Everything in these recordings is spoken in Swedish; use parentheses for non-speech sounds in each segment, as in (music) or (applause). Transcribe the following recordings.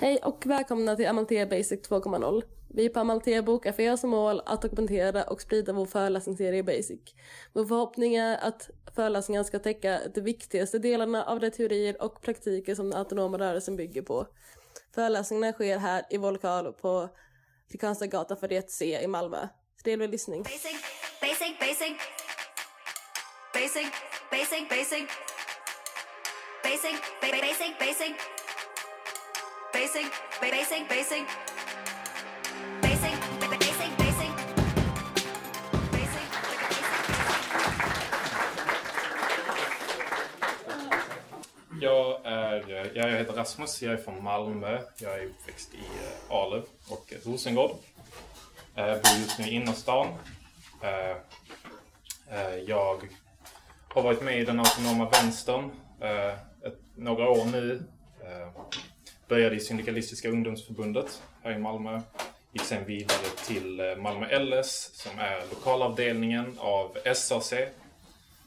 Hej och välkomna till Amalthea Basic 2.0. Vi på Amalthea Bokcafé har som mål att dokumentera och sprida vår föreläsningsserie Basic. Vår förhoppning är att föreläsningarna ska täcka de viktigaste delarna av de teorier och praktiker som den autonoma rörelsen bygger på. Föreläsningarna sker här i vår lokal på Kristianstadsgatan 41C i Malmö. Trevlig lyssning. Basic, basic, basic. Basic, basic, basic. Basic, basic, basic. Basic, basic, basic. Basic, basic, basic. Jag, är, jag heter Rasmus, jag är från Malmö. Jag är uppväxt i eh, Arlöv och Rosengård. Jag bor just nu i innerstan. Eh, jag har varit med i den autonoma vänstern ett, några år nu. Började i Syndikalistiska ungdomsförbundet här i Malmö. Gick sen vidare till eh, Malmö LS som är lokalavdelningen av SAC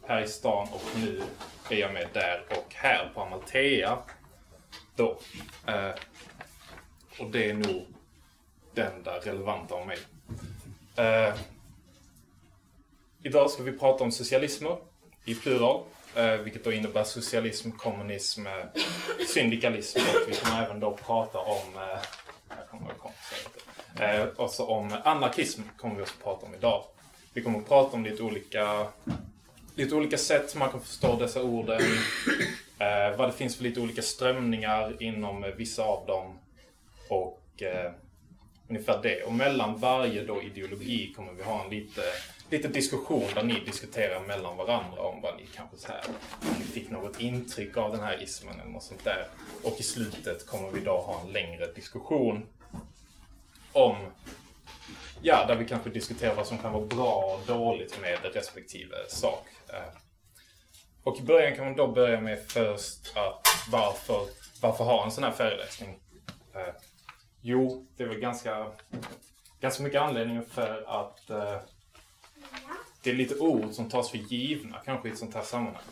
här i stan och nu är jag med där och här på Amalthea. Då. Eh, och det är nog det enda relevanta om mig. Eh, idag ska vi prata om socialismer i plural. Eh, vilket då innebär socialism, kommunism, eh, syndikalism och vi kommer även då prata om eh, här kommer jag komma, så inte. Eh, om anarkism kommer vi också prata om idag. Vi kommer att prata om lite olika lite olika sätt man kan förstå dessa orden. Eh, vad det finns för lite olika strömningar inom vissa av dem. Och eh, ungefär det. Och mellan varje då ideologi kommer vi ha en lite, lite diskussion där ni diskuterar mellan varandra om vad ni kanske så här, om ni fick något intryck av den här ismen eller något sånt där. Och i slutet kommer vi då ha en längre diskussion om Ja, där vi kanske diskuterar vad som kan vara bra och dåligt med respektive sak. Eh, och i början kan man då börja med först att varför, varför ha en sån här föreläsning? Eh, jo, det är väl ganska, ganska mycket anledningar för att eh, det är lite ord som tas för givna kanske i ett sånt här sammanhang.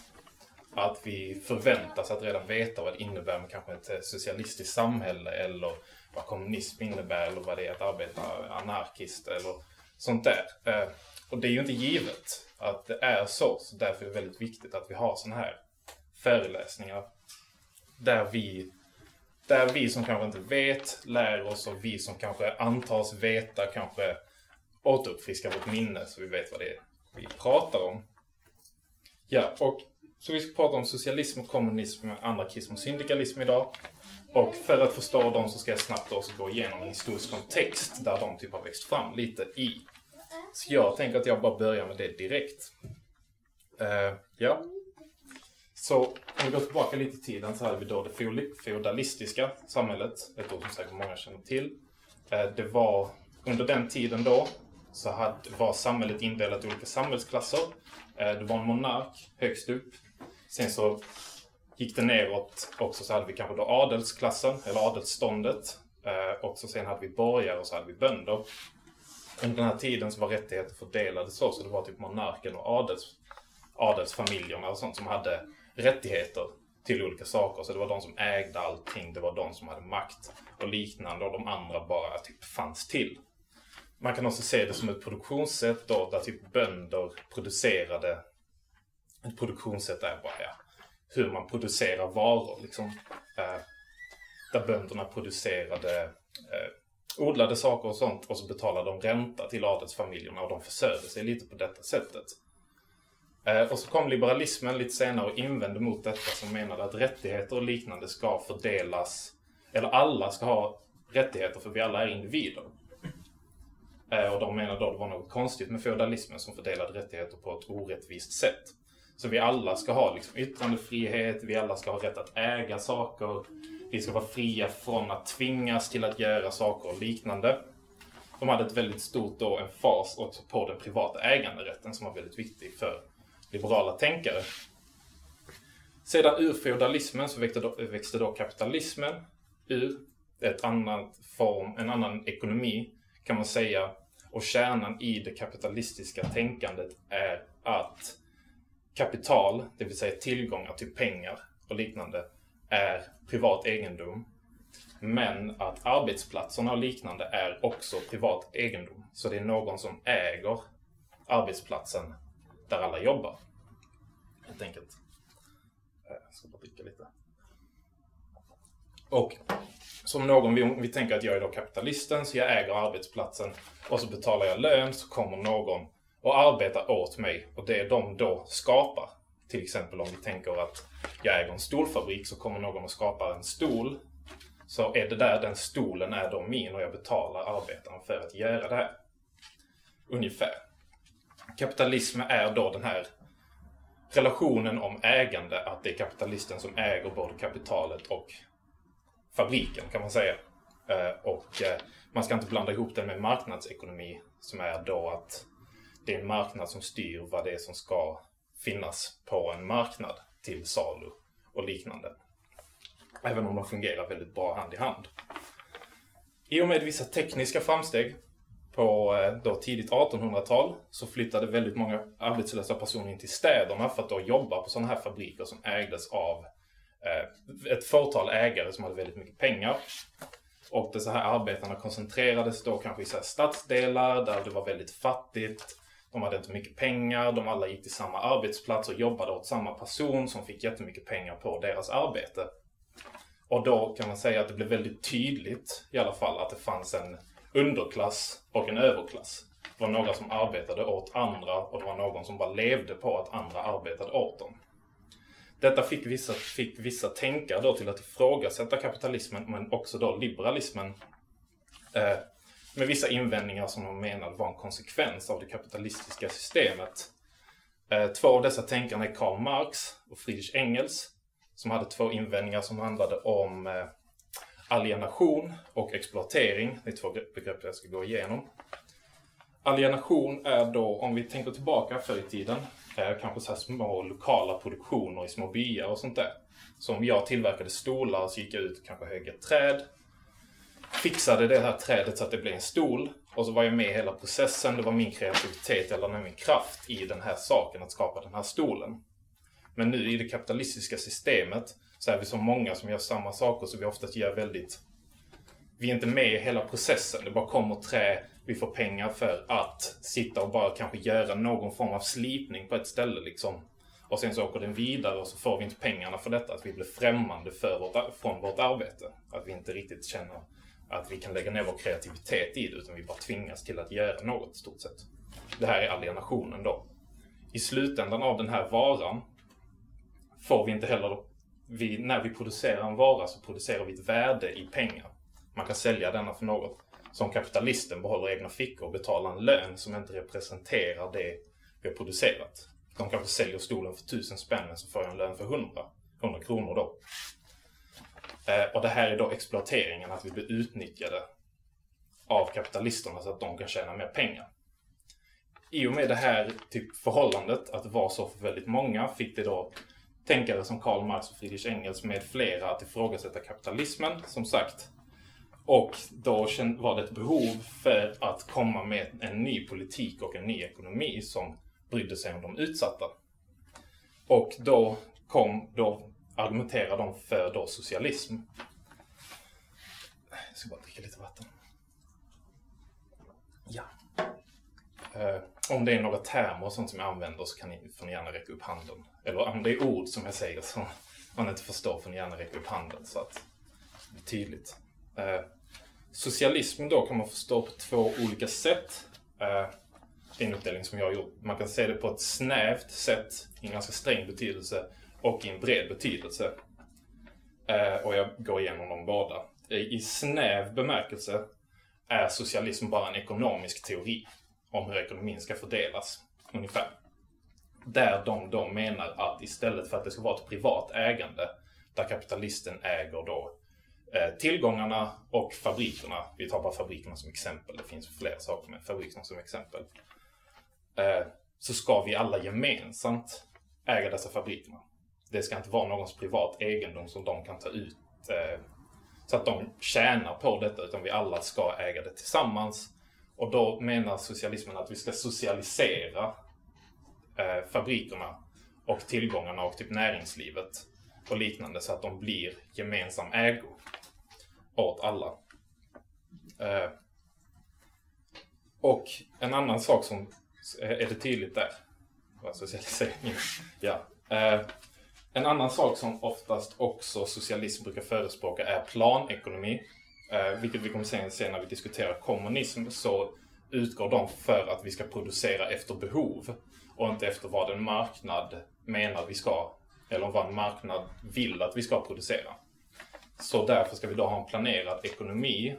Att vi förväntas att redan veta vad det innebär med kanske ett eh, socialistiskt samhälle eller vad kommunism innebär eller vad det är att arbeta anarkiskt eller sånt där. Eh, och det är ju inte givet att det är så, så därför är det väldigt viktigt att vi har såna här föreläsningar där vi, där vi som kanske inte vet lär oss och vi som kanske antas veta kanske återuppfriskar vårt minne så vi vet vad det är vi pratar om. Ja, och så vi ska prata om socialism, och kommunism, anarkism och syndikalism idag. Och för att förstå dem så ska jag snabbt också gå igenom en historisk kontext där de typ har växt fram lite i. Så jag tänker att jag bara börjar med det direkt. Uh, ja. Så om vi går tillbaka lite i tiden så hade vi då det feodalistiska samhället, ett ord som säkert många känner till. Uh, det var under den tiden då så hade, var samhället indelat i olika samhällsklasser. Eh, det var en monark högst upp. Sen så gick det neråt också så hade vi kanske då adelsklassen, eller adelsståndet. Eh, och så sen hade vi borgare och så hade vi bönder. Under den här tiden så var rättigheter fördelade så, så det var typ monarken och adels, adelsfamiljerna och sånt som hade rättigheter till olika saker. Så det var de som ägde allting, det var de som hade makt och liknande och de andra bara typ fanns till. Man kan också se det som ett produktionssätt då, där typ bönder producerade ett produktionssätt är bara ja, hur man producerar varor. Liksom. Eh, där bönderna producerade, eh, odlade saker och sånt och så betalade de ränta till adelsfamiljerna och de försörjde sig lite på detta sättet. Eh, och så kom liberalismen lite senare och invände mot detta som menade att rättigheter och liknande ska fördelas, eller alla ska ha rättigheter för vi alla är individer. Eh, och de menade då att det var något konstigt med feodalismen som fördelade rättigheter på ett orättvist sätt. Så vi alla ska ha liksom yttrandefrihet, vi alla ska ha rätt att äga saker. Vi ska vara fria från att tvingas till att göra saker och liknande. De hade ett väldigt stort då, en fas också på den privata äganderätten som var väldigt viktig för liberala tänkare. Sedan ur feodalismen så växte då, växte då kapitalismen ur ett annat form, en annan ekonomi kan man säga. Och kärnan i det kapitalistiska tänkandet är att kapital, det vill säga tillgångar till pengar och liknande, är privat egendom. Men att arbetsplatserna och liknande är också privat egendom. Så det är någon som äger arbetsplatsen där alla jobbar. Helt enkelt. Eh, jag ska bara dricka lite. Och som någon, vi, vi tänker att jag är då kapitalisten, så jag äger arbetsplatsen och så betalar jag lön, så kommer någon och arbetar åt mig och det de då skapar. Till exempel om vi tänker att jag äger en stolfabrik så kommer någon och skapar en stol. Så är det där den stolen är då min och jag betalar arbetaren för att göra det här. Ungefär. Kapitalism är då den här relationen om ägande, att det är kapitalisten som äger både kapitalet och fabriken kan man säga. Eh, och eh, man ska inte blanda ihop den med marknadsekonomi som är då att det är en marknad som styr vad det är som ska finnas på en marknad till salu och liknande. Även om de fungerar väldigt bra hand i hand. I och med vissa tekniska framsteg på eh, då tidigt 1800-tal så flyttade väldigt många arbetslösa personer in till städerna för att då jobba på sådana här fabriker som ägdes av Eh, ett fåtal ägare som hade väldigt mycket pengar. Och de här arbetarna koncentrerades då kanske i så här stadsdelar där det var väldigt fattigt. De hade inte mycket pengar, de alla gick till samma arbetsplats och jobbade åt samma person som fick jättemycket pengar på deras arbete. Och då kan man säga att det blev väldigt tydligt i alla fall att det fanns en underklass och en överklass. Det var några som arbetade åt andra och det var någon som bara levde på att andra arbetade åt dem. Detta fick vissa, fick vissa tänkare då till att ifrågasätta kapitalismen men också då liberalismen. Eh, med vissa invändningar som de menade var en konsekvens av det kapitalistiska systemet. Eh, två av dessa tänkarna är Karl Marx och Friedrich Engels som hade två invändningar som handlade om eh, alienation och exploatering. Det är två begrepp jag ska gå igenom. Alienation är då, om vi tänker tillbaka förr i tiden, Eh, kanske så här små lokala produktioner i små byar och sånt där. Så om jag tillverkade stolar så gick jag ut och kanske högg ett träd. Fixade det här trädet så att det blev en stol. Och så var jag med i hela processen. Det var min kreativitet, eller min kraft i den här saken att skapa den här stolen. Men nu i det kapitalistiska systemet så är vi så många som gör samma saker så vi oftast gör väldigt... Vi är inte med i hela processen. Det bara kommer trä, vi får pengar för att sitta och bara kanske göra någon form av slipning på ett ställe liksom. Och sen så åker den vidare och så får vi inte pengarna för detta. Att vi blir främmande för vårt, från vårt arbete. Att vi inte riktigt känner att vi kan lägga ner vår kreativitet i det utan vi bara tvingas till att göra något i stort sett. Det här är alienationen då. I slutändan av den här varan får vi inte heller, vi, när vi producerar en vara så producerar vi ett värde i pengar. Man kan sälja denna för något. Som kapitalisten behåller egna fickor och betalar en lön som inte representerar det vi har producerat. De kanske säljer stolen för tusen spänn men så får jag en lön för 100, 100 kronor då. Eh, och det här är då exploateringen, att vi blir utnyttjade av kapitalisterna så att de kan tjäna mer pengar. I och med det här typ förhållandet, att det var så för väldigt många, fick det då tänkare som Karl Marx och Friedrich Engels med flera att ifrågasätta kapitalismen, som sagt. Och då var det ett behov för att komma med en ny politik och en ny ekonomi som brydde sig om de utsatta. Och då kom, då argumenterade de för då socialism. Jag ska bara dricka lite vatten. Ja. Eh, om det är några termer och sånt som jag använder så kan ni, får ni gärna räcka upp handen. Eller om det är ord som jag säger som man inte förstår får ni gärna räcka upp handen så att det blir tydligt. Eh, socialism då kan man förstå på två olika sätt. Eh, det är en uppdelning som jag har gjort. Man kan se det på ett snävt sätt, i en ganska sträng betydelse, och i en bred betydelse. Eh, och jag går igenom dem båda. I snäv bemärkelse är socialism bara en ekonomisk teori om hur ekonomin ska fördelas, ungefär. Där de då menar att istället för att det ska vara ett privat ägande, där kapitalisten äger då Eh, tillgångarna och fabrikerna. Vi tar bara fabrikerna som exempel, det finns fler saker med fabrikerna som exempel. Eh, så ska vi alla gemensamt äga dessa fabrikerna. Det ska inte vara någons privat egendom som de kan ta ut eh, så att de tjänar på detta, utan vi alla ska äga det tillsammans. Och då menar socialismen att vi ska socialisera fabrikerna och tillgångarna och typ näringslivet och liknande så att de blir gemensam ägo åt alla. Eh, och en annan sak som är det tydligt där. Vad socialiseringen. Ja. Eh, en annan sak som oftast också socialism brukar förespråka är planekonomi. Eh, vilket vi kommer se sen när vi diskuterar kommunism så utgår de för att vi ska producera efter behov och inte efter vad en marknad menar vi ska, eller vad en marknad vill att vi ska producera. Så därför ska vi då ha en planerad ekonomi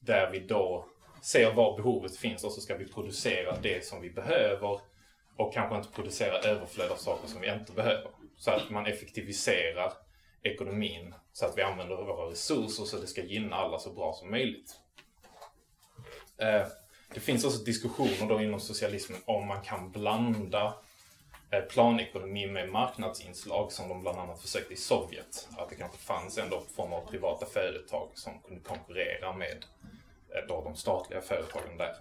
där vi då ser var behovet finns och så ska vi producera det som vi behöver och kanske inte producera överflöd av saker som vi inte behöver. Så att man effektiviserar ekonomin så att vi använder våra resurser så att det ska gynna alla så bra som möjligt. Eh, det finns också diskussioner då inom socialismen om man kan blanda Eh, planekonomi med marknadsinslag som de bland annat försökte i Sovjet. Att det kanske fanns ändå form av privata företag som kunde konkurrera med eh, då de statliga företagen där.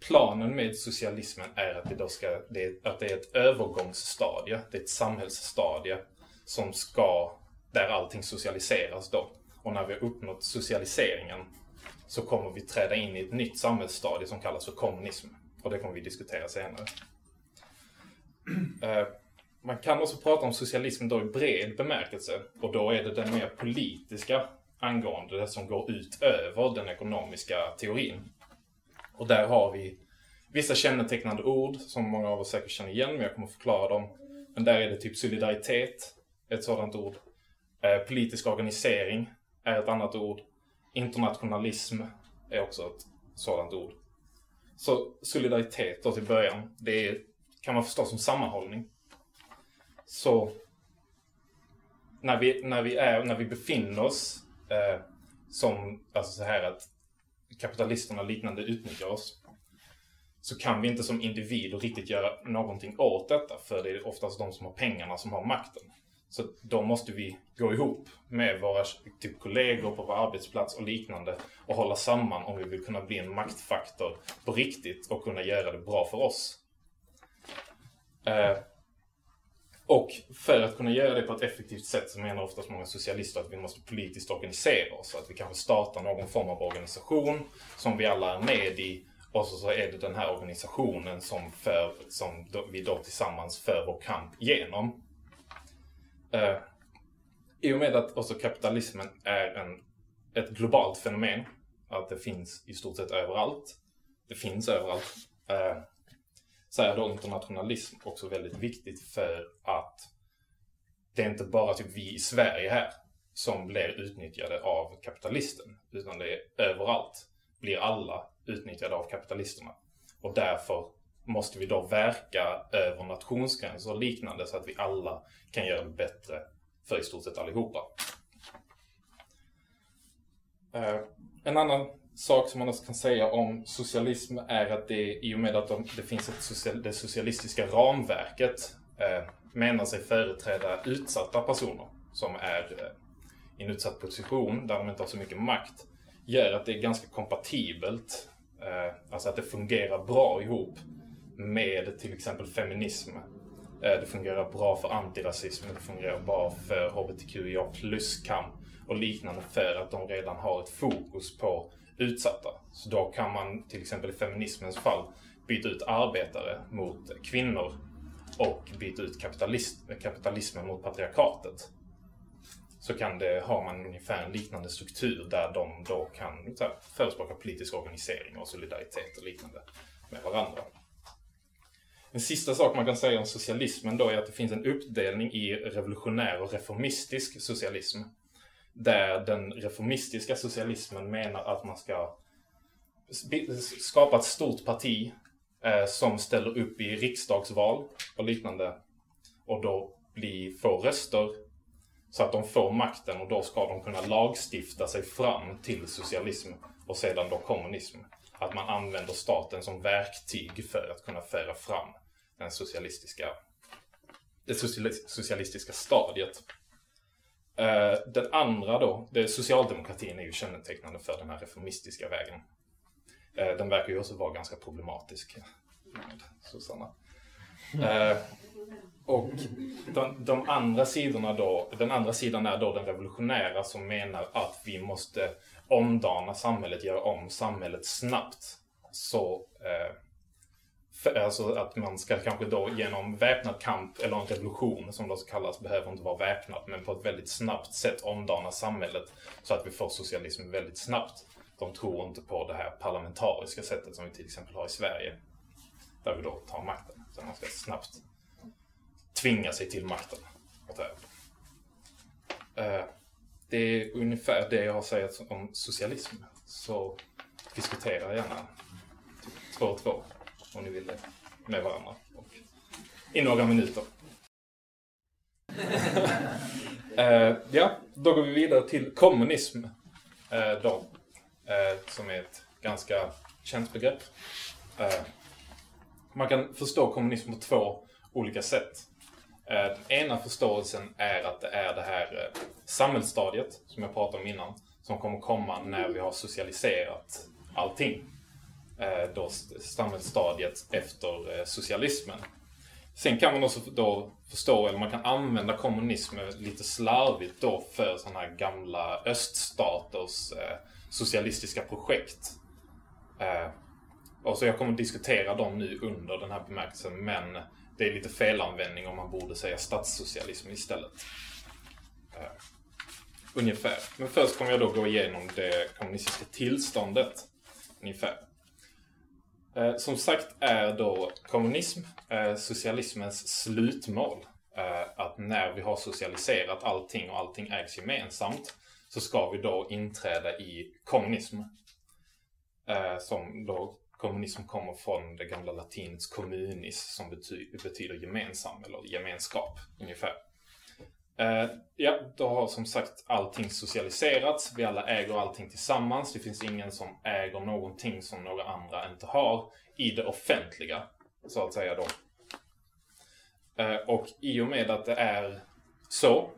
Planen med socialismen är att det, då ska, det, att det är ett övergångsstadie, det är ett samhällsstadie som ska, där allting socialiseras då. Och när vi har uppnått socialiseringen så kommer vi träda in i ett nytt samhällsstadie som kallas för kommunism. Och det kommer vi diskutera senare. (clears throat) Eh, man kan också prata om socialismen då i bred bemärkelse. Och då är det den mer politiska angående det som går utöver den ekonomiska teorin. Och där har vi vissa kännetecknande ord som många av oss säkert känner igen, men jag kommer förklara dem. Men där är det typ solidaritet, ett sådant ord. Eh, politisk organisering är ett annat ord. Internationalism är också ett sådant ord. Så solidaritet då till början, det är, kan man förstå som sammanhållning. Så när vi, när vi, är, när vi befinner oss eh, som, alltså så här att kapitalisterna och liknande utnyttjar oss så kan vi inte som individer riktigt göra någonting åt detta för det är oftast de som har pengarna som har makten. Så då måste vi gå ihop med våra typ, kollegor på vår arbetsplats och liknande och hålla samman om vi vill kunna bli en maktfaktor på riktigt och kunna göra det bra för oss. Eh, och för att kunna göra det på ett effektivt sätt så menar oftast många socialister att vi måste politiskt organisera oss. Att vi kanske startar någon form av organisation som vi alla är med i och så, så är det den här organisationen som, för, som vi då tillsammans för vår kamp genom. Eh, I och med att också kapitalismen är en, ett globalt fenomen, att det finns i stort sett överallt. Det finns överallt. Eh, så är då internationalism också väldigt viktigt för att det är inte bara typ vi i Sverige här som blir utnyttjade av kapitalisten, utan det är överallt blir alla utnyttjade av kapitalisterna. Och därför måste vi då verka över nationsgränser och liknande så att vi alla kan göra det bättre för i stort sett allihopa. Eh, en annan sak som man också kan säga om socialism är att det i och med att de, det finns ett social, det socialistiska ramverket eh, menar sig företräda utsatta personer som är eh, i en utsatt position där de inte har så mycket makt gör att det är ganska kompatibelt. Eh, alltså att det fungerar bra ihop med till exempel feminism. Eh, det fungerar bra för antirasism, det fungerar bra för HBTQIA plus-kamp och liknande för att de redan har ett fokus på utsatta. Så då kan man till exempel i feminismens fall byta ut arbetare mot kvinnor och byta ut kapitalismen mot patriarkatet så kan det, har man ungefär en liknande struktur där de då kan här, förespråka politisk organisering och solidaritet och liknande med varandra. En sista sak man kan säga om socialismen då är att det finns en uppdelning i revolutionär och reformistisk socialism. Där den reformistiska socialismen menar att man ska skapa ett stort parti eh, som ställer upp i riksdagsval och liknande och då bli, få röster så att de får makten och då ska de kunna lagstifta sig fram till socialism och sedan då kommunism. Att man använder staten som verktyg för att kunna föra fram den socialistiska, det socialistiska stadiet. Eh, den andra då, det socialdemokratin är ju kännetecknande för den här reformistiska vägen. Eh, den verkar ju också vara ganska problematisk. Susanna. Eh, och de, de, andra sidorna då, den andra sidan är då den revolutionära som menar att vi måste omdana samhället, göra om samhället snabbt. Så eh, alltså att man ska kanske då genom väpnad kamp eller en revolution som det så kallas behöver inte vara väpnad men på ett väldigt snabbt sätt omdana samhället så att vi får socialism väldigt snabbt. De tror inte på det här parlamentariska sättet som vi till exempel har i Sverige. Där vi då tar makten. Så man ska snabbt tvinga sig till makten. Eh, det är ungefär det jag har sagt om socialism. Så diskutera gärna två och två om ni vill det med varandra. Och I några minuter. uh, (laughs) ja, då går vi vidare till kommunism. Uh, då, uh, som är ett ganska känt begrepp. man kan förstå kommunism på två olika sätt. Den ena förståelsen är att det är det här samhällsstadiet som jag pratade om innan. Som kommer komma när vi har socialiserat allting. Eh, då samhällsstadiet efter eh, socialismen. Sen kan man också då förstå, eller man kan använda kommunism lite slarvigt då för sådana här gamla öststaters eh, socialistiska projekt. och så jag kommer att diskutera dem nu under den här bemärkelsen, men det är lite felanvändning om man borde säga statssocialism istället. ungefär. Men först kommer jag då gå igenom det kommunistiska tillståndet. Ungefär. Eh, som sagt är då kommunism eh, socialismens slutmål. Eh, att när vi har socialiserat allting och allting ägs gemensamt så ska vi då inträda i kommunism. Eh, som då kommunism kommer från det gamla latinets communis som bety betyder gemensam eller gemenskap ungefär. Uh, ja, då har som sagt allting socialiserats. Vi alla äger allting tillsammans. Det finns ingen som äger någonting som några andra inte har i det offentliga, så att säga då. Uh, och i och med att det är så,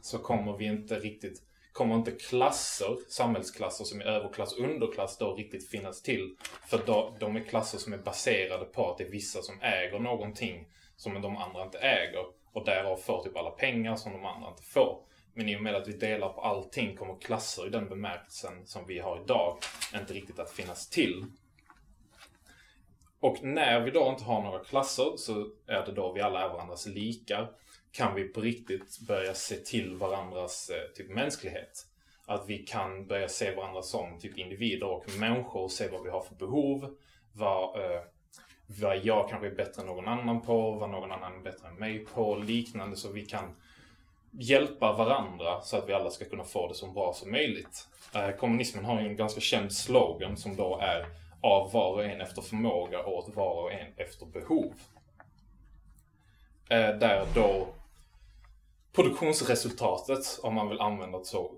så kommer vi inte riktigt, kommer inte klasser, samhällsklasser som är överklass och underklass då riktigt finnas till. För då, de är klasser som är baserade på att det är vissa som äger någonting som de andra inte äger. Och därav får typ alla pengar som de andra inte får. Men i och med att vi delar på allting kommer klasser i den bemärkelsen som vi har idag inte riktigt att finnas till. Och när vi då inte har några klasser så är det då vi alla är varandras likar. Kan vi på riktigt börja se till varandras eh, typ mänsklighet. Att vi kan börja se varandra som typ individer och människor, och se vad vi har för behov. Vad, eh, vad jag kanske är bättre än någon annan på, vad någon annan är bättre än mig på, liknande så vi kan hjälpa varandra så att vi alla ska kunna få det så bra som möjligt. Eh, kommunismen har ju en ganska känd slogan som då är av var och en efter förmåga åt var och en efter behov. Eh, där då produktionsresultatet, om man vill använda ett så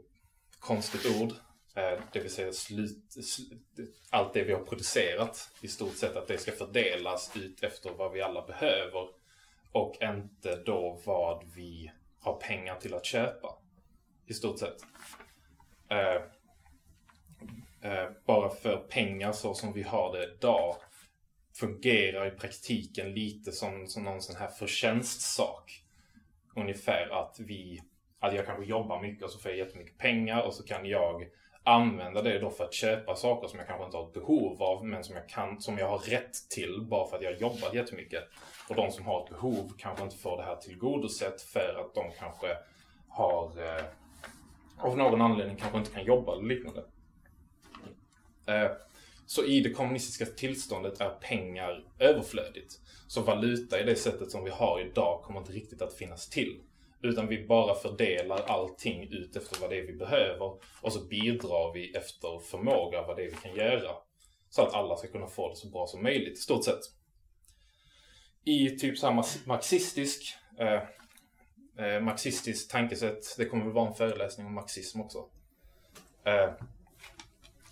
konstigt ord, Eh, det vill säga slut, allt det vi har producerat i stort sett att det ska fördelas ut efter vad vi alla behöver och inte då vad vi har pengar till att köpa. I stort sett. Eh, eh, bara för pengar så som vi har det idag fungerar i praktiken lite som, som någon sån här förtjänstsak. Ungefär att vi, att jag kanske jobbar mycket och så får jag jättemycket pengar och så kan jag använda det då för att köpa saker som jag kanske inte har ett behov av men som jag, kan, som jag har rätt till bara för att jag har jobbat jättemycket. Och de som har ett behov kanske inte får det här tillgodosett för att de kanske har eh, av någon anledning kanske inte kan jobba eller liknande. Eh, så i det kommunistiska tillståndet är pengar överflödigt. Så valuta i det sättet som vi har idag kommer inte riktigt att finnas till. Utan vi bara fördelar allting ut efter vad det är vi behöver. Och så bidrar vi efter förmåga vad det är vi kan göra. Så att alla ska kunna få det så bra som möjligt, i stort sett. I typ samma marxistisk, eh, eh, marxistisk tankesätt, det kommer väl vara en föreläsning om marxism också. Eh,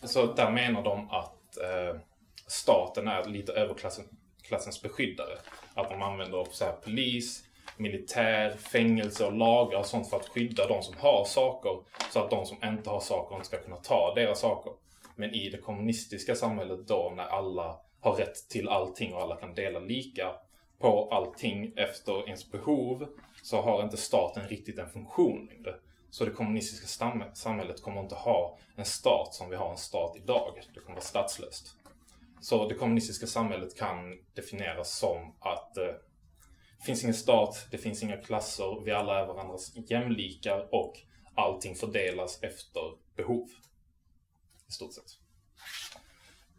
så där menar de att eh, staten är lite överklassens beskyddare. Att de använder så här polis, militär, fängelse och lagar och sånt för att skydda de som har saker. Så att de som inte har saker inte ska kunna ta deras saker. Men i det kommunistiska samhället då när alla har rätt till allting och alla kan dela lika på allting efter ens behov så har inte staten riktigt en funktion längre. Så det kommunistiska samhället kommer inte ha en stat som vi har en stat idag. Det kommer vara statslöst. Så det kommunistiska samhället kan definieras som att eh, finns ingen stat, det finns inga klasser, vi alla är varandras jämlikar och allting fördelas efter behov. I stort sett.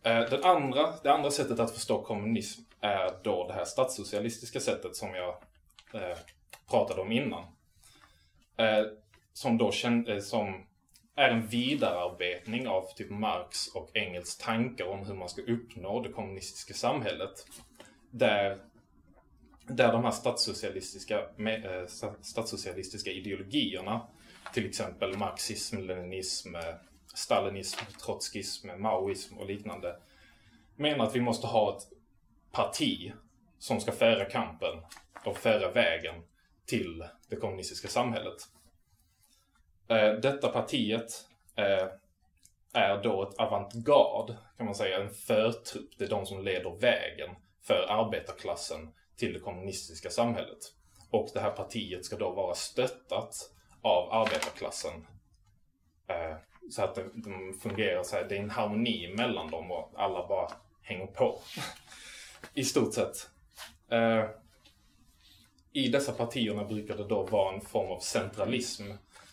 Eh, den andra, det andra sättet att förstå kommunism är då det här statssocialistiska sättet som jag eh, pratade om innan. Eh, som då kän- eh, som är en vidarearbetning av typ Marx och Engels tankar om hur man ska uppnå det kommunistiska samhället. Där, där de här statssocialistiska, med, eh, statssocialistiska ideologierna, till exempel marxism, leninism, eh, stalinism, trotskism, maoism och liknande, menar att vi måste ha ett parti som ska föra kampen och föra vägen till det kommunistiska samhället. Eh, detta partiet är då ett avantgarde, kan man säga, en förtrupp. Det är de som leder vägen för arbetarklassen till det kommunistiska samhället. Och det här partiet ska då vara stöttat av arbetarklassen. Eh, Så att det, de fungerar så här, det är en harmoni mellan dem och alla bara hänger på. I stort sett. Eh, I dessa partierna brukar det då vara en form av centralism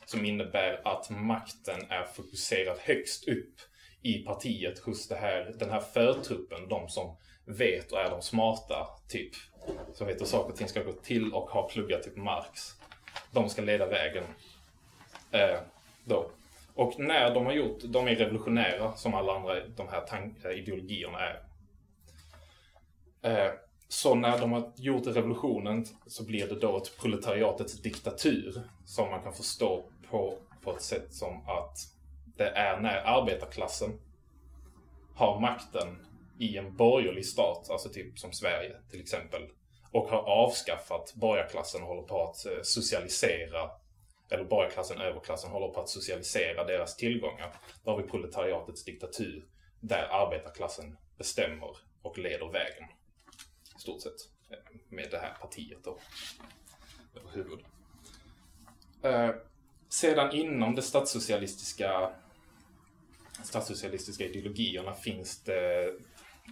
som innebär att makten är fokuserad högst upp i partiet hos det här, den här förtruppen, de som vet och är de smarta, typ. Som vet hur saker och ting ska gå till och har pluggat typ Marx. De ska leda vägen. Eh, då. Och när de har gjort, de är revolutionära som alla andra de här eh, ideologierna är. Eh, så när de har gjort revolutionen så blir det då ett proletariatets diktatur som man kan förstå på, på ett sätt som att det är när arbetarklassen har makten i en borgerlig stat, alltså typ som Sverige till exempel, och har avskaffat borgarklassen och håller på att eh, socialisera, eller borgarklassen, överklassen, håller på att socialisera deras tillgångar. Då har vi proletariatets diktatur, där arbetarklassen bestämmer och leder vägen. I stort sett. Eh, med det här partiet då. Över huvud. Eh, sedan inom det statssocialistiska statssocialistiska ideologierna finns det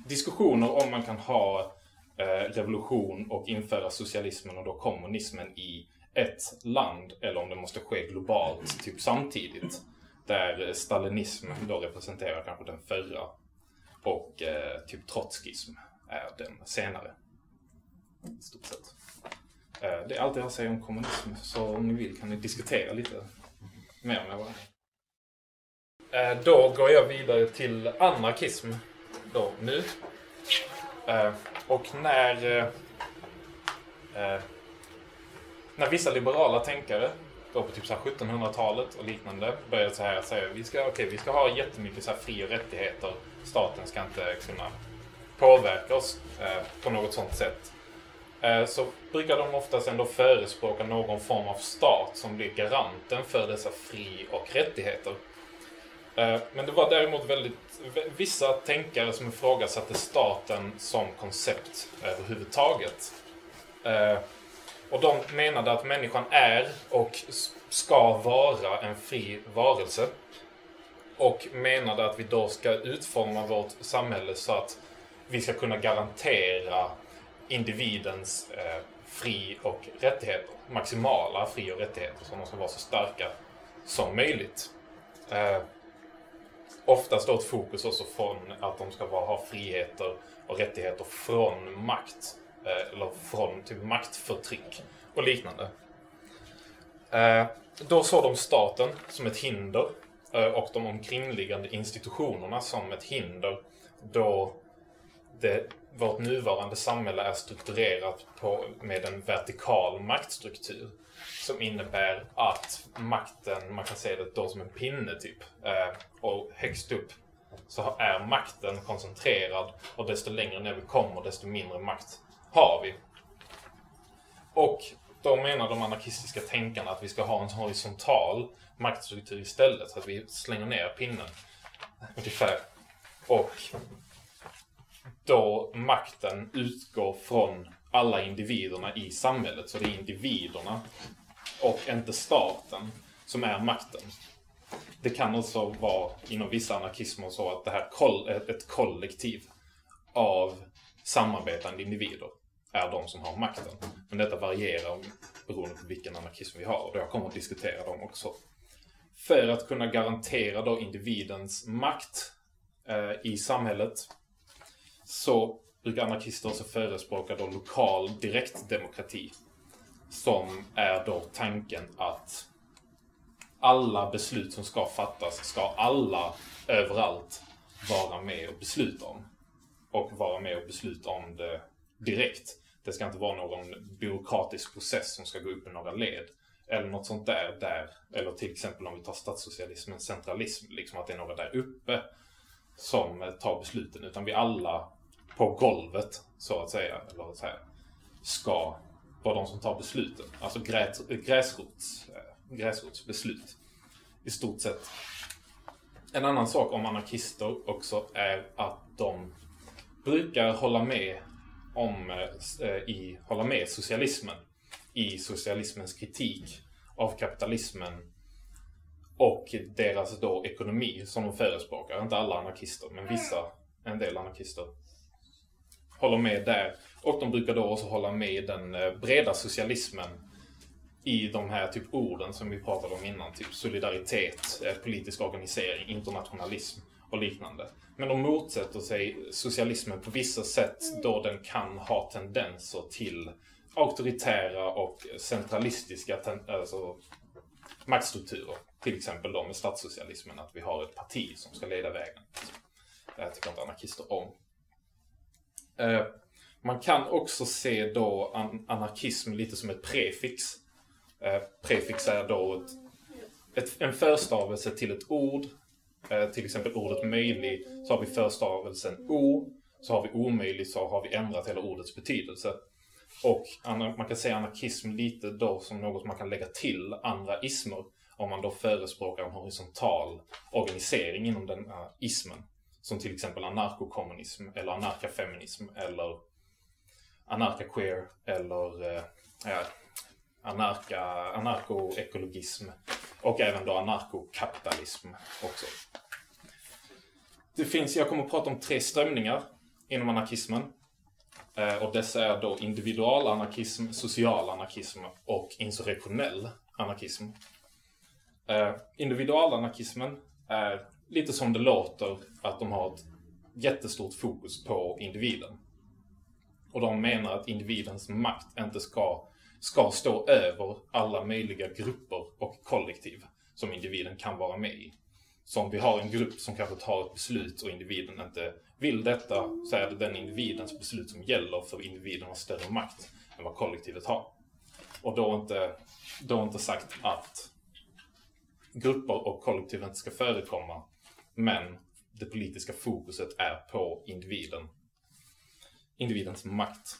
diskussioner om man kan ha eh, revolution och införa socialismen och då kommunismen i ett land eller om det måste ske globalt, typ samtidigt. Där stalinism då representerar kanske den förra och eh, typ trotskism är den senare. I stort sett. Eh, det är allt jag säger om kommunism, så om ni vill kan ni diskutera lite mer med varandra. Eh, Då går jag vidare till anarkism då, nu. Eh, Och när, eh, eh, när vissa liberala tänkare då på typ 1700-talet och liknande började så här säga vi ska, okay, vi ska ha jättemycket så här fri och rättigheter. Staten ska inte kunna påverka oss eh, på något sånt sätt. Eh, så brukar de oftast ändå förespråka någon form av stat som blir garanten för dessa fri och rättigheter. Eh, men det var däremot väldigt vissa tänkare som ifrågasatte staten som koncept överhuvudtaget. Eh, och de menade att människan är och ska vara en fri varelse. Och menade att vi då ska utforma vårt samhälle så att vi ska kunna garantera individens eh, fri och rättigheter. Maximala fri och rättigheter som de ska vara så starka som möjligt. Eh, oftast då ett fokus också från att de ska vara, ha friheter och rättigheter från makt. Eh, eller från typ maktförtryck och liknande. Eh, då såg de staten som ett hinder eh, och de omkringliggande institutionerna som ett hinder då det, vårt nuvarande samhälle är strukturerat på, med en vertikal maktstruktur. Som innebär att makten, man kan se det då som en pinne typ. Eh, och högst upp så är makten koncentrerad och desto längre ner vi kommer desto mindre makt har vi. Och då menar de anarkistiska tänkarna att vi ska ha en horisontal maktstruktur istället. Så att vi slänger ner pinnen ungefär. Och då makten utgår från alla individerna i samhället. Så det är individerna och inte staten som är makten. Det kan också vara inom vissa anarkismer så att det här koll, ett kollektiv av samarbetande individer är de som har makten. Men detta varierar beroende på vilken anarkism vi har och jag kommer att diskutera dem också. För att kunna garantera då individens makt eh, i samhället så brukar anarkister också förespråka då lokal direktdemokrati. Som är då tanken att alla beslut som ska fattas ska alla överallt vara med och besluta om. Och vara med och besluta om det direkt. Det ska inte vara någon byråkratisk process som ska gå upp i några led. Eller något sånt där, där. Eller till exempel om vi tar statssocialismen, centralism. Liksom att det är några där uppe som tar besluten. Utan vi alla på golvet, så att säga, eller så här, ska vara de som tar besluten. Alltså gräs, gräsrots, eh, gräsrotsbeslut. I stort sett. En annan sak om anarkister också är att de brukar hålla med om, eh, i, hålla med socialismen i socialismens kritik av kapitalismen och deras då ekonomi som de förespråkar. Inte alla anarkister, men vissa, en del anarkister håller med där. Och de brukar då också hålla med i den eh, breda socialismen i de här typ orden som vi pratade om innan. Typ solidaritet, eh, politisk organisering, internationalism och liknande. Men de motsätter sig socialismen på vissa sätt då den kan ha tendenser till auktoritära och centralistiska alltså, maktstrukturer. Till exempel då med statssocialismen, att vi har ett parti som ska leda vägen. Det här tycker inte anarkister om. Eh, man kan också se då anarkism lite som ett prefix. Eh, prefix är då ett, ett, en förstavelse till ett ord. Eh, till exempel ordet möjlig, så har vi förstavelsen o. Så har vi omöjlig, så har vi ändrat hela ordets betydelse. Och man kan säga anarkism lite då som något man kan lägga till andra ismer. Om man då förespråkar en horisontal organisering inom den här ismen. Som till exempel anarkokommunism eller anarkafeminism eller anarkaqueer eller eh, ja, anarka, anarkoekologism och även då anarkokapitalism också. Det finns, jag kommer att prata om tre strömningar inom anarkismen. Eh, och dessa är då individualanarkism, socialanarkism och insurrektionell anarkism. Eh, individualanarkismen är lite som det låter att de har ett jättestort fokus på individen. Och de menar att individens makt inte ska, ska stå över alla möjliga grupper och kollektiv som individen kan vara med i. Så om vi har en grupp som kanske tar ett beslut och individen inte vill detta så är det den individens beslut som gäller för individen har större makt än vad kollektivet har. Och då inte, då inte sagt att grupper och kollektiv inte ska förekomma men det politiska fokuset är på individen. Individens makt.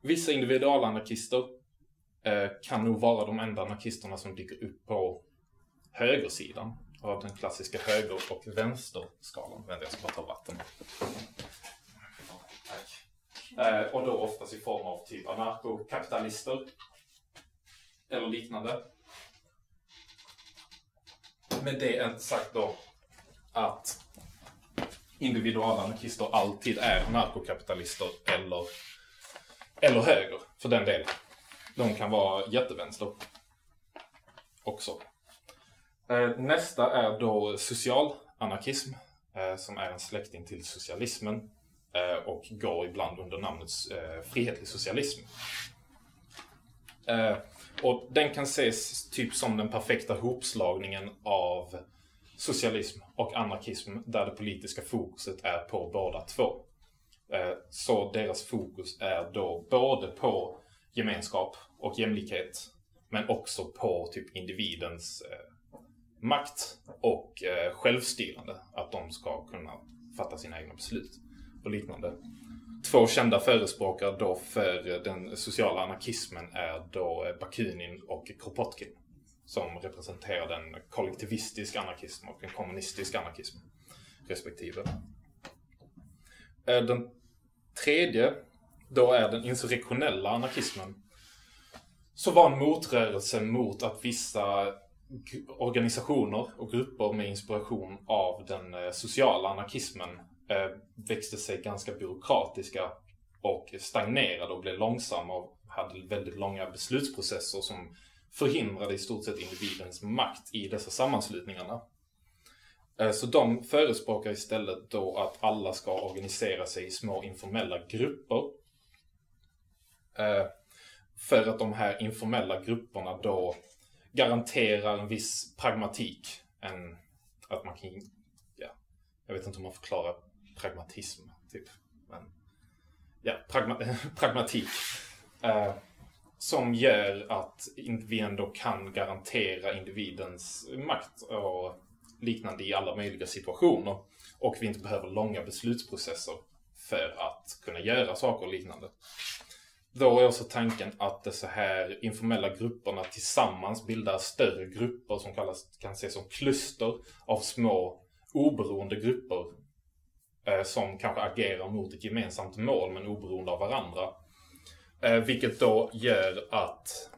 Vissa individualanarkister eh, kan nog vara de enda anarkisterna som dyker upp på högersidan av den klassiska höger och vänsterskalan. Vänta, jag ska bara ta vatten. Eh, och då oftast i form av typ anarkokapitalister. Eller liknande. Med det inte sagt då att individualanarkister alltid är anarkokapitalister eller, eller höger, för den delen. De kan vara jättevänster också. Eh, nästa är då socialanarkism, eh, som är en släkting till socialismen eh, och går ibland under namnet frihetlig socialism. Och den kan ses typ som den perfekta hopslagningen av socialism och anarkism där det politiska fokuset är på båda två. Eh, så deras fokus är då både på gemenskap och jämlikhet men också på typ individens eh, makt och eh, självstyrande. Att de ska kunna fatta sina egna beslut och liknande. Två kända förespråkare då för den sociala anarkismen är då Bakunin och Kropotkin. Som representerar den kollektivistisk anarkism och en kommunistisk anarkism respektive. Eh, den tredje då är den insurrektionella anarkismen så var en motrörelse mot att vissa organisationer och grupper med inspiration av den eh, sociala anarkismen eh, växte sig ganska byråkratiska och stagnerade och blev långsamma och hade väldigt långa beslutsprocesser som förhindrade i stort sett individens makt i dessa sammanslutningarna. Eh, så de förespråkar istället då att alla ska organisera sig i små informella grupper. Eh, för att de här informella grupperna då garanterar en viss pragmatik. En, att man kan, ja, jag vet inte hur man förklarar pragmatism, typ. Men, ja, pragma, (laughs) pragmatik. Eh, som gör att vi ändå kan garantera individens makt och liknande i alla möjliga situationer. Och vi inte behöver långa beslutsprocesser för att kunna göra saker och liknande. Då är också tanken att de så här informella grupperna tillsammans bildar större grupper som kallas, kan ses som kluster av små oberoende grupper eh, som kanske agerar mot ett gemensamt mål men oberoende av varandra. Eh, vilket då gör att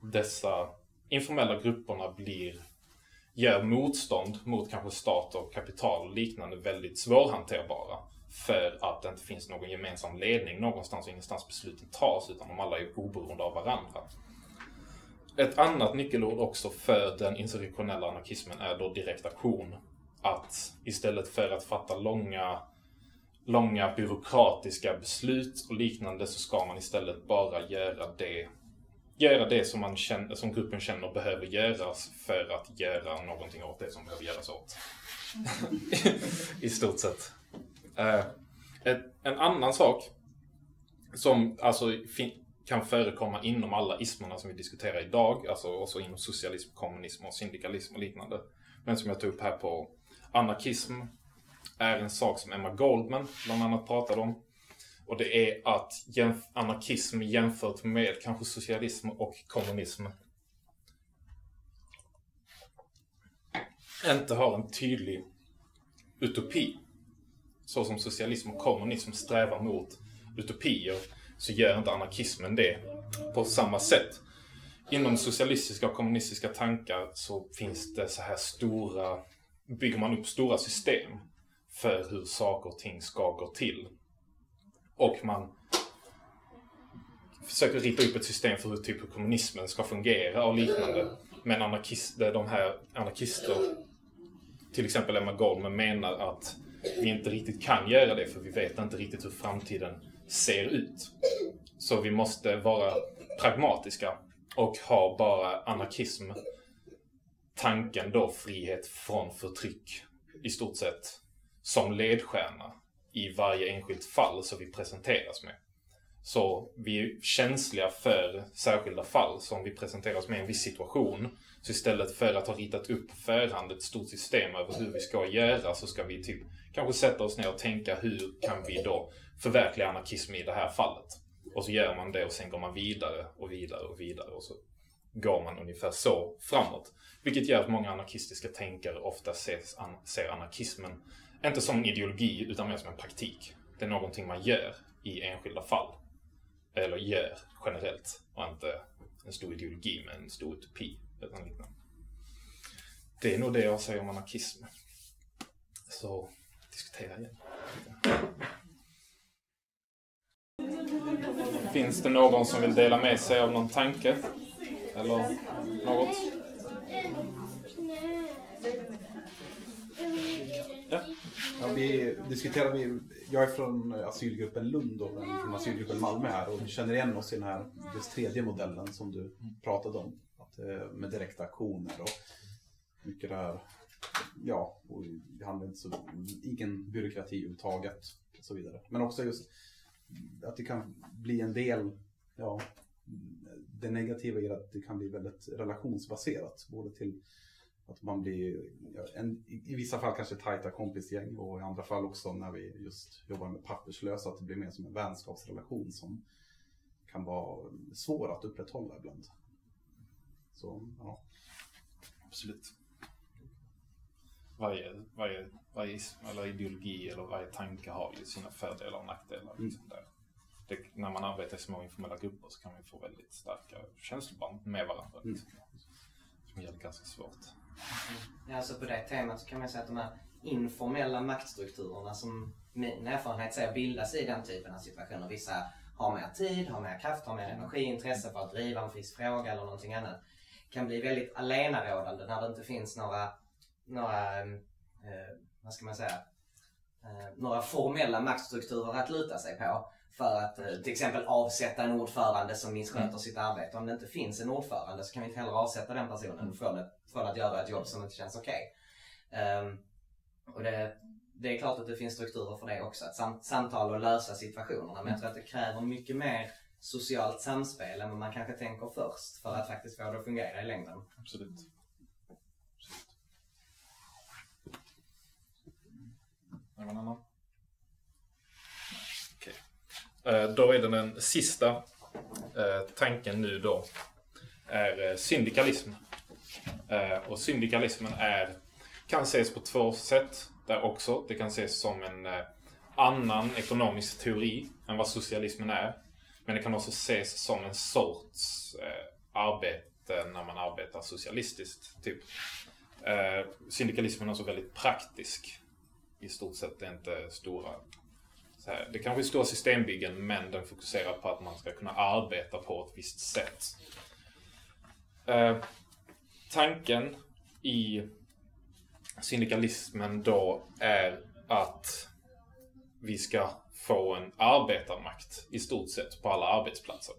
dessa informella grupperna blir gör motstånd mot kanske stat och kapital och liknande väldigt svårhanterbara. För att det inte finns någon gemensam ledning någonstans och ingenstans besluten tas utan de alla är oberoende av varandra. Ett annat nyckelord också för den insurrektionella anarkismen är då direkt aktion. Att istället för att fatta långa, långa byråkratiska beslut och liknande så ska man istället bara göra det göra det som, man känner, som gruppen känner behöver göras för att göra någonting åt det som behöver göras åt. (laughs) I stort sett. Eh, ett, en annan sak som alltså kan förekomma inom alla ismerna som vi diskuterar idag, alltså också inom socialism, kommunism och syndikalism och liknande. Men som jag tog upp här på anarkism är en sak som Emma Goldman bland annat pratade om. Och det är att jämf- anarkism jämfört med kanske socialism och kommunism inte har en tydlig utopi. Så som socialism och kommunism strävar mot utopier så gör inte anarkismen det på samma sätt. Inom socialistiska och kommunistiska tankar så finns det så här stora, bygger man upp stora system för hur saker och ting ska gå till. Och man försöker rita upp ett system för hur typ kommunismen ska fungera och liknande. Men anarkist, de här anarkister, till exempel Emma Goldman, menar att vi inte riktigt kan göra det för vi vet inte riktigt hur framtiden ser ut. Så vi måste vara pragmatiska och ha bara anarkism, tanken då frihet från förtryck i stort sett som ledstjärna i varje enskilt fall som vi presenteras med. Så vi är känsliga för särskilda fall som vi presenteras med i en viss situation. Så istället för att ha ritat upp på förhand ett stort system över hur vi ska göra så ska vi typ kanske sätta oss ner och tänka hur kan vi då förverkliga anarkism i det här fallet. Och så gör man det och sen går man vidare och vidare och vidare och så går man ungefär så framåt. Vilket gör att många anarkistiska tänkare ofta ses, an, ser anarkismen inte som en ideologi utan mer som en praktik. Det är någonting man gör i enskilda fall. Eller gör generellt och inte en stor ideologi med en stor utopi. Utan liknande. Det är nog det jag säger om anarkism. Så diskutera igen. Finns det någon som vill dela med sig av någon tanke? Eller något? Ja. Ja, vi diskuterar, vi, jag är från asylgruppen Lund och en från asylgruppen Malmö här och vi känner igen oss i den här just tredje modellen som du pratade om. Att, eh, med direkta aktioner och mycket det här, ja, och det handlar inte så, ingen byråkrati överhuvudtaget och så vidare. Men också just att det kan bli en del, ja, det negativa är att det kan bli väldigt relationsbaserat. Både till att man blir, en, i, vissa fall kanske tajta kompisgäng och i andra fall också när vi just jobbar med papperslösa att det blir mer som en vänskapsrelation som kan vara svår att upprätthålla ibland. Så, ja. Absolut. Varje, varje, varje eller ideologi eller varje tanke har ju sina fördelar och nackdelar. Liksom där. det, när man arbetar i små informella grupper så kan man få väldigt starka känsloband med varandra. Liksom, som gör det ganska svårt. Mm. Ja, alltså på det temat så kan man säga att de här informella maktstrukturerna som min erfarenhet säger bildas i den typen av situationer. Vissa har mer tid, har mer kraft, har mer energi, intresse för att driva en viss fråga eller någonting annat. Kan bli väldigt alenarådande när det inte finns några, några eh, vad ska man säga, eh, några formella maktstrukturer att luta sig på. För att eh, till exempel avsätta en ordförande som missköter Mm. sitt arbete. Om det inte finns en ordförande så kan vi inte heller avsätta den personen från, ett, från att göra ett jobb som inte känns okej. Ehm, och det, det är klart att det finns strukturer för det också. Att sam, samtala och lösa situationerna. Men jag tror att det kräver mycket mer socialt samspel än vad man kanske tänker först. För att faktiskt få det att fungera i längden. Absolut. Någon annan? Eh, då är det den sista eh, tanken nu då. Är eh, syndikalism. Och syndikalismen är, kan ses på två sätt där också. Det kan ses som en annan ekonomisk teori än vad socialismen är. Men det kan också ses som en sorts arbete när man arbetar socialistiskt. Typ. Syndikalismen är också väldigt praktisk. I stort sett det är inte stora... Så här, det kanske är stora systembyggen men den fokuserar på att man ska kunna arbeta på ett visst sätt. Eh, tanken i syndikalismen då är att vi ska få en arbetarmakt i stort sett på alla arbetsplatser.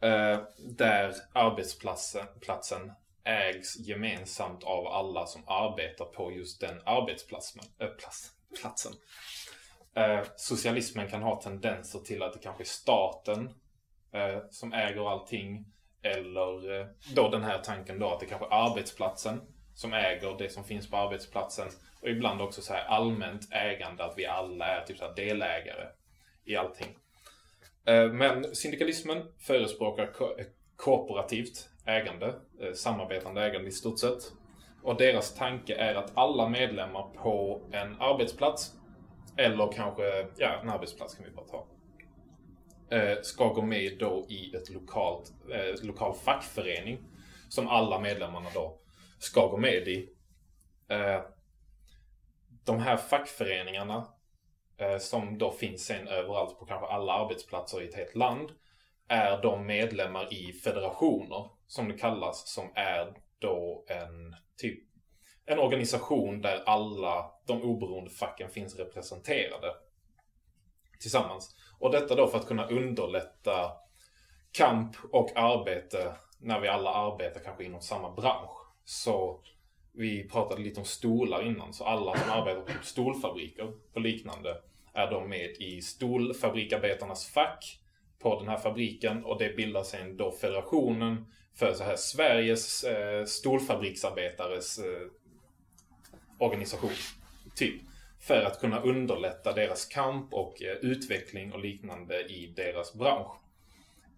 Eh, där arbetsplatsen platsen ägs gemensamt av alla som arbetar på just den arbetsplatsen. Äh, plats, platsen. Eh, socialismen kan ha tendenser till att det kanske är staten eh, som äger allting. Eller eh, då den här tanken då att det kanske är arbetsplatsen som äger det som finns på arbetsplatsen. Och ibland också så här allmänt ägande, att vi alla är typ så här delägare i allting. Eh, Men syndikalismen förespråkar ko- eh, kooperativt ägande, eh, samarbetande ägande i stort sett. Och deras tanke är att alla medlemmar på en arbetsplats, eller kanske, ja, en arbetsplats kan vi bara ta, eh, ska gå med då i ett lokalt, eh, lokal fackförening som alla medlemmarna då ska gå med i. Eh, de här fackföreningarna eh, som då finns sen överallt på kanske alla arbetsplatser i ett helt land är de medlemmar i federationer som det kallas som är då en typ en organisation där alla de oberoende facken finns representerade tillsammans. Och detta då för att kunna underlätta kamp och arbete när vi alla arbetar kanske inom samma bransch. Så vi pratade lite om stolar innan, så alla som arbetar på typ stolfabriker och liknande är de med i stolfabrikarbetarnas fack på den här fabriken och det bildar sen då federationen för så här Sveriges eh, stolfabriksarbetares eh, organisation. Typ. För att kunna underlätta deras kamp och eh, utveckling och liknande i deras bransch.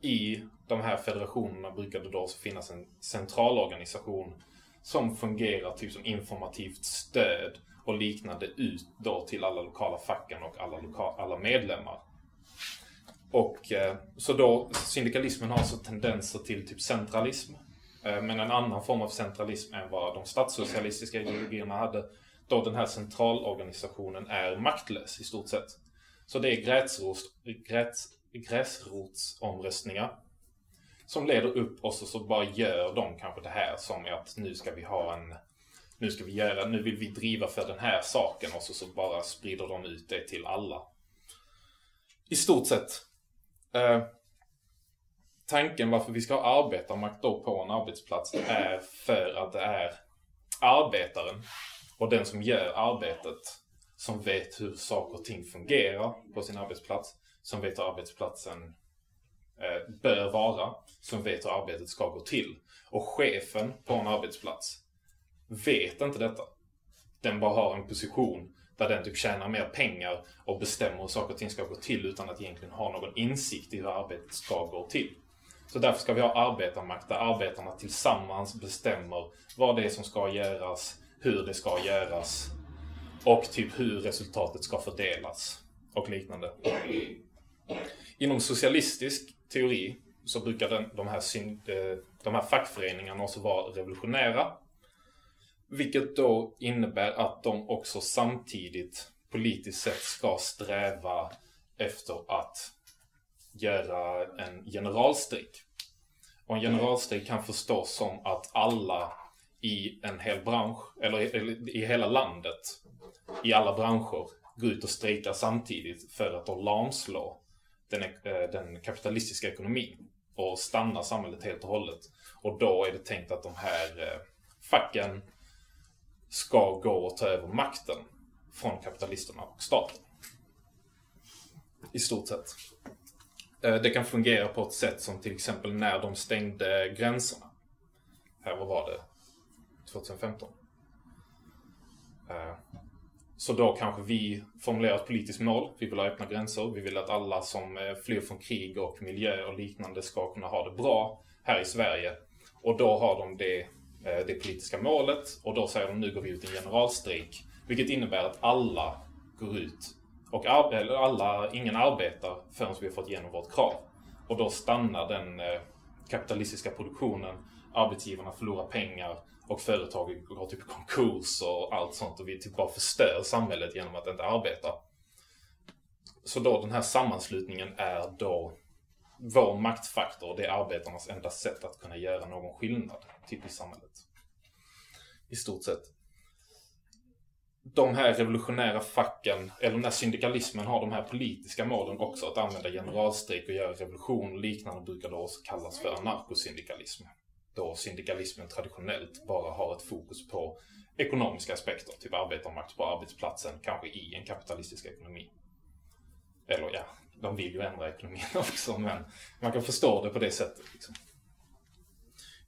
I de här federationerna brukar det då finnas en centralorganisation som fungerar typ som informativt stöd och liknande ut då till alla lokala facken och alla, loka- alla medlemmar. Och eh, så då, syndikalismen har alltså tendenser till typ centralism. Eh, men en annan form av centralism än vad de statssocialistiska ideologierna hade. Då den här centralorganisationen är maktlös i stort sett. Så det är gräsrots, gräs, gräsrotsomröstningar. Som leder upp oss och så, så bara gör de kanske det här som är att nu ska vi ha en nu ska vi göra, nu vill vi driva för den här saken och så, så bara sprider de ut det till alla. I stort sett. Eh, tanken varför vi ska ha arbetarmakt då på en arbetsplats är för att det är arbetaren och den som gör arbetet som vet hur saker och ting fungerar på sin arbetsplats. Som vet hur arbetsplatsen eh, bör vara. Som vet hur arbetet ska gå till. Och chefen på en arbetsplats vet inte detta. Den bara har en position där den typ tjänar mer pengar och bestämmer hur saker och ting ska gå till utan att egentligen ha någon insikt i hur arbetet ska gå till. Så därför ska vi ha arbetarmakt där arbetarna tillsammans bestämmer vad det är som ska göras, hur det ska göras och typ hur resultatet ska fördelas och liknande. Inom socialistisk teori så brukar den, de, här, syn- eh, de här fackföreningarna också vara revolutionära. Vilket då innebär att de också samtidigt politiskt sett ska sträva efter att göra en generalstrejk. Och en generalstrejk kan förstås som att alla i en hel bransch, eller i, i hela landet, i alla branscher, går ut och strejkar samtidigt för att då lamslå den, eh, den kapitalistiska ekonomin och stanna samhället helt och hållet. Och då är det tänkt att de här eh, facken ska gå och ta över makten från kapitalisterna och staten. I stort sett. Eh, det kan fungera på ett sätt som till exempel när de stängde gränserna. Här, vad var det? 2015. Eh, så då kanske vi formulerar ett politiskt mål. Vi vill ha öppna gränser. Vi vill att alla som eh, flyr från krig och miljö och liknande ska kunna ha det bra här i Sverige. Och då har de det, det politiska målet och då säger de nu går vi ut i en generalstrejk. Vilket innebär att alla går ut och alla, ingen arbetar förrän vi har fått igenom vårt krav. Och då stannar den eh, kapitalistiska produktionen, arbetsgivarna förlorar pengar och företag går typ i konkurs och allt sånt och vi typ bara förstör samhället genom att inte arbeta. Så då den här sammanslutningen är då vår maktfaktor, det är arbetarnas enda sätt att kunna göra någon skillnad typ i samhället. I stort sett. De här revolutionära facken, eller när syndikalismen har de här politiska målen också, att använda generalstrejk och göra revolution och liknande brukar då också kallas för anarkosyndikalism. Då syndikalismen traditionellt bara har ett fokus på ekonomiska aspekter, typ arbetarmakt på arbetsplatsen, kanske i en kapitalistisk ekonomi. Eller ja, de vill ju ändra ekonomin (laughs) också, men man kan förstå det på det sättet. Liksom.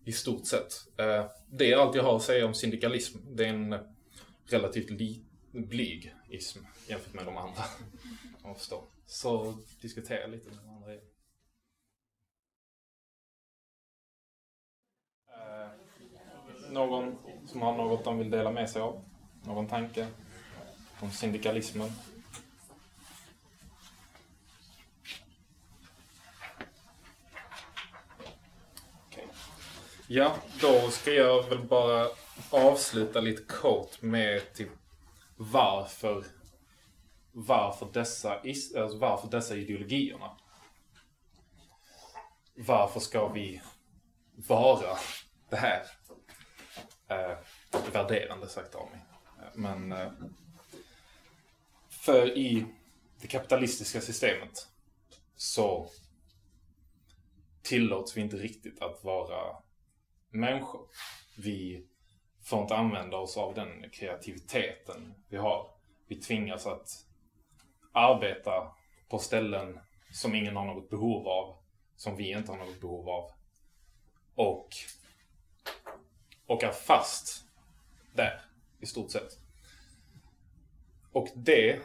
I stort sett. Eh, det är allt jag har att säga om syndikalism. Det är en relativt li- blyg ism jämfört med de andra. Om man förstår. Så diskutera lite med de andra. Eh, Någon som har något de vill dela med sig av? Någon tanke om syndikalismen? Ja, då ska jag väl bara avsluta lite kort med typ varför varför dessa, is- alltså varför dessa ideologierna. Varför ska vi vara det här? Eh, värderande sagt av mig. Men eh, för i det kapitalistiska systemet så tillåts vi inte riktigt att vara människor. Vi får inte använda oss av den kreativiteten vi har. Vi tvingas att arbeta på ställen som ingen har något behov av, som vi inte har något behov av. Och, och är fast där, i stort sett. Och det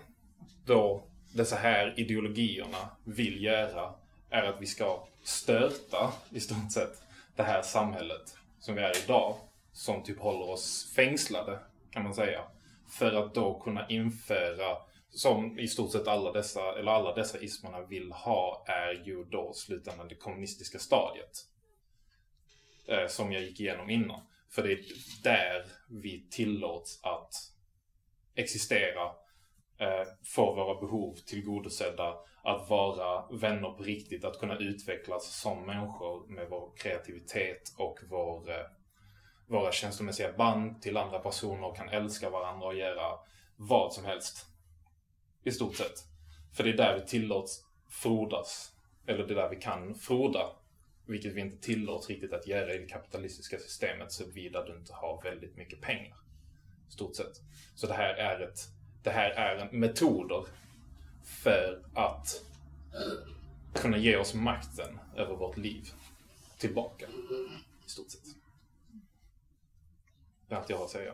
då dessa här ideologierna vill göra är att vi ska stöta, i stort sett, det här samhället som vi är idag. Som typ håller oss fängslade, kan man säga. För att då kunna införa, som i stort sett alla dessa, eller alla dessa ismerna vill ha, är ju då slutändan det kommunistiska stadiet. Eh, som jag gick igenom innan. För det är där vi tillåts att existera, eh, få våra behov tillgodosedda, att vara vänner på riktigt, att kunna utvecklas som människor med vår kreativitet och vår, eh, våra känslomässiga band till andra personer och kan älska varandra och göra vad som helst. I stort sett. För det är där vi tillåts frodas. Eller det är där vi kan froda. Vilket vi inte tillåts riktigt att göra i det kapitalistiska systemet såvida du inte har väldigt mycket pengar. I stort sett. Så det här är ett det här är en metoder för att kunna ge oss makten över vårt liv tillbaka. I stort sett. Det jag har att säga.